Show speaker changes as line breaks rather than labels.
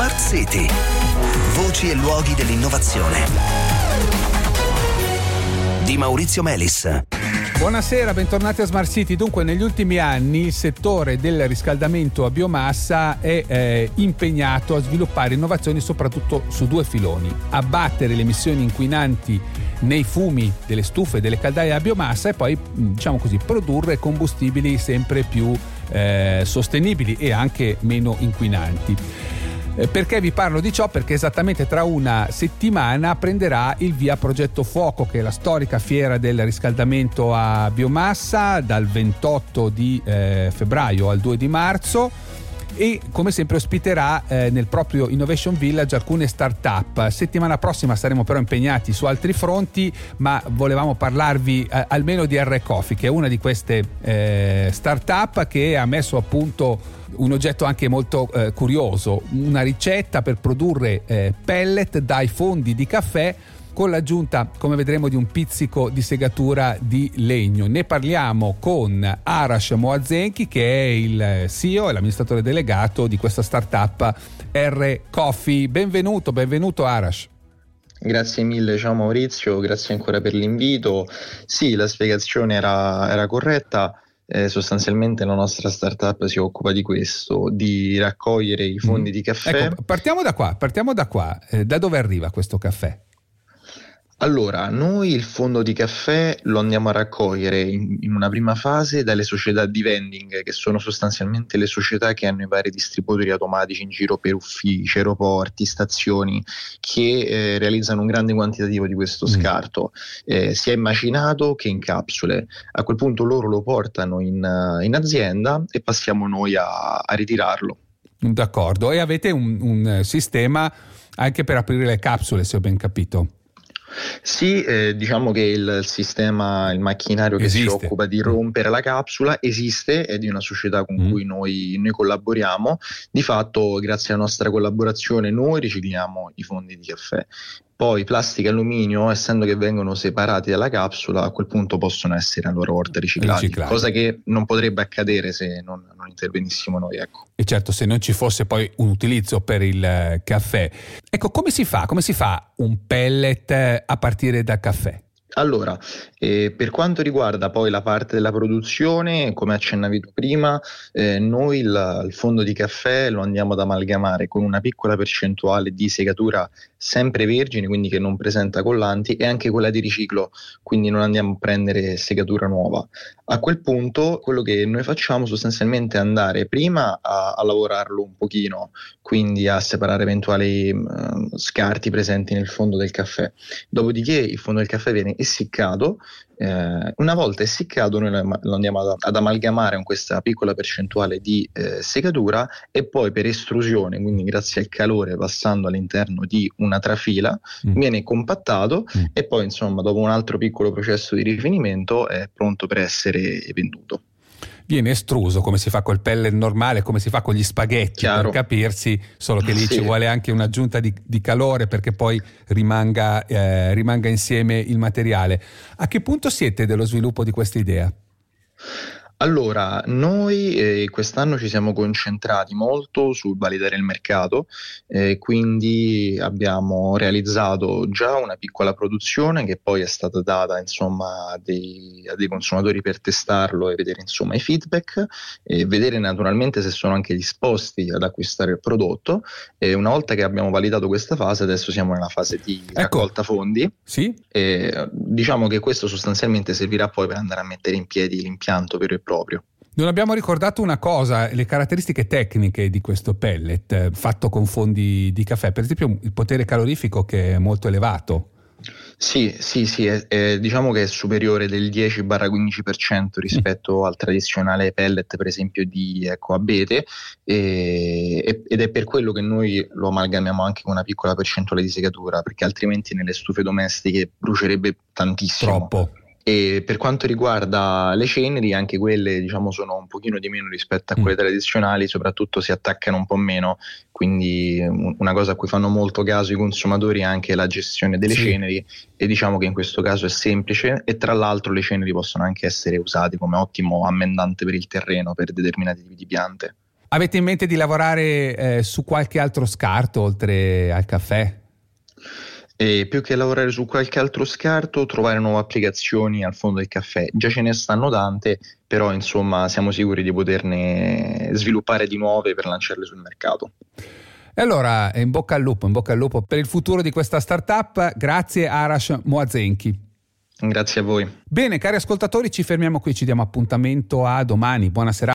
Smart City. Voci e luoghi dell'innovazione. Di Maurizio Melis.
Buonasera, bentornati a Smart City. Dunque, negli ultimi anni il settore del riscaldamento a biomassa è eh, impegnato a sviluppare innovazioni soprattutto su due filoni: abbattere le emissioni inquinanti nei fumi delle stufe delle caldaie a biomassa e poi, diciamo così, produrre combustibili sempre più eh, sostenibili e anche meno inquinanti. Eh, perché vi parlo di ciò? Perché esattamente tra una settimana prenderà il via Progetto Fuoco, che è la storica fiera del riscaldamento a biomassa, dal 28 di eh, febbraio al 2 di marzo e come sempre ospiterà eh, nel proprio Innovation Village alcune start-up. Settimana prossima saremo però impegnati su altri fronti, ma volevamo parlarvi eh, almeno di R Coffee, che è una di queste eh, start-up che ha messo a punto un oggetto anche molto eh, curioso, una ricetta per produrre eh, pellet dai fondi di caffè con l'aggiunta, come vedremo, di un pizzico di segatura di legno. Ne parliamo con Arash Moazenki, che è il CEO e l'amministratore delegato di questa startup R Coffee. Benvenuto, benvenuto Arash.
Grazie mille, ciao Maurizio, grazie ancora per l'invito. Sì, la spiegazione era, era corretta. Eh, sostanzialmente la nostra startup si occupa di questo, di raccogliere i fondi mm. di caffè.
Ecco, partiamo da qua, partiamo da qua. Eh, da dove arriva questo caffè?
Allora, noi il fondo di caffè lo andiamo a raccogliere in, in, una prima fase dalle società di vending, che sono sostanzialmente le società che hanno i vari distributori automatici in giro per uffici, aeroporti, stazioni, che eh, realizzano un grande quantitativo di questo mm. scarto. Eh, si è immaginato che in capsule. A quel punto loro lo portano in, in azienda e passiamo noi a, a ritirarlo.
D'accordo, e avete un, un sistema anche per aprire le capsule, se ho ben capito.
Sì, eh, diciamo che il sistema, il macchinario che esiste. si occupa di rompere la capsula esiste, è di una società con mm. cui noi, noi, collaboriamo. Di fatto, grazie alla nostra collaborazione, noi ricicliamo i fondi di caffè. Poi plastica e alluminio, essendo che vengono separati dalla capsula, a quel punto possono essere a loro volta riciclati, riciclati. cosa che non potrebbe accadere se non, non, intervenissimo noi. Ecco.
E certo, se non ci fosse poi un utilizzo per il eh, caffè. Ecco, come si fa? Come si fa un pellet eh, a partire dal caffè?
Allora, eh, per quanto riguarda poi la parte della produzione, come accennavi tu prima, eh, noi il, il, fondo di caffè lo andiamo ad amalgamare con una piccola percentuale di segatura sempre vergine, quindi che non presenta collanti, e anche quella di riciclo, quindi non andiamo a prendere segatura nuova. A quel punto quello che noi facciamo sostanzialmente è andare prima a, a lavorarlo un pochino, quindi a separare eventuali uh, scarti presenti nel fondo del caffè. Dopodiché il fondo del caffè viene essiccato eh, una volta essiccato noi lo andiamo ad, ad, amalgamare con questa piccola percentuale di eh, segatura e poi per estrusione, quindi grazie al calore passando all'interno di una trafila, mm. viene compattato mm. e poi insomma dopo un altro piccolo processo di rifinimento è pronto per essere venduto
viene estruso come si fa col pellet normale, come si fa con gli spaghetti Chiaro. per capirsi, solo che lì sì. ci vuole anche un'aggiunta di, di calore perché poi rimanga, eh, rimanga insieme il materiale. A che punto siete dello sviluppo di questa idea?
Allora, noi eh, quest'anno ci siamo concentrati molto sul validare il mercato, eh, quindi abbiamo realizzato già una piccola produzione che poi è stata data insomma, a, dei, a dei consumatori per testarlo e vedere insomma, i feedback e vedere naturalmente se sono anche disposti ad acquistare il prodotto. E una volta che abbiamo validato questa fase, adesso siamo nella fase di ecco. raccolta fondi.
Sì.
E, diciamo che questo sostanzialmente servirà poi per andare a mettere in piedi l'impianto vero e proprio.
Non abbiamo ricordato una cosa, le caratteristiche tecniche di questo pellet eh, fatto con fondi di caffè, per esempio il potere calorifico che è molto elevato.
Sì, sì, sì, è, è, diciamo che è superiore del 10-15% rispetto mm. al tradizionale pellet, per esempio, di ecco, abete, e, ed è per quello che noi lo amalgamiamo anche con una piccola percentuale di segatura, perché altrimenti nelle stufe domestiche brucerebbe tantissimo.
Troppo.
E per quanto riguarda le ceneri, anche quelle diciamo, sono un pochino di meno rispetto a quelle mm. tradizionali, soprattutto si attaccano un po' meno, quindi una cosa a cui fanno molto caso i consumatori è anche la gestione delle sì. ceneri e diciamo che in questo caso è semplice e tra l'altro le ceneri possono anche essere usate come ottimo ammendante per il terreno, per determinati tipi di piante.
Avete in mente di lavorare eh, su qualche altro scarto oltre al caffè?
E più che lavorare su qualche altro scarto, trovare nuove applicazioni al fondo del caffè. Già ce ne stanno tante, però insomma siamo sicuri di poterne sviluppare di nuove per lanciarle sul mercato.
E allora, in bocca al lupo, in bocca al lupo per il futuro di questa startup. Grazie Arash Moazenki.
Grazie a voi.
Bene, cari ascoltatori, ci fermiamo qui, ci diamo appuntamento a domani. Buonasera.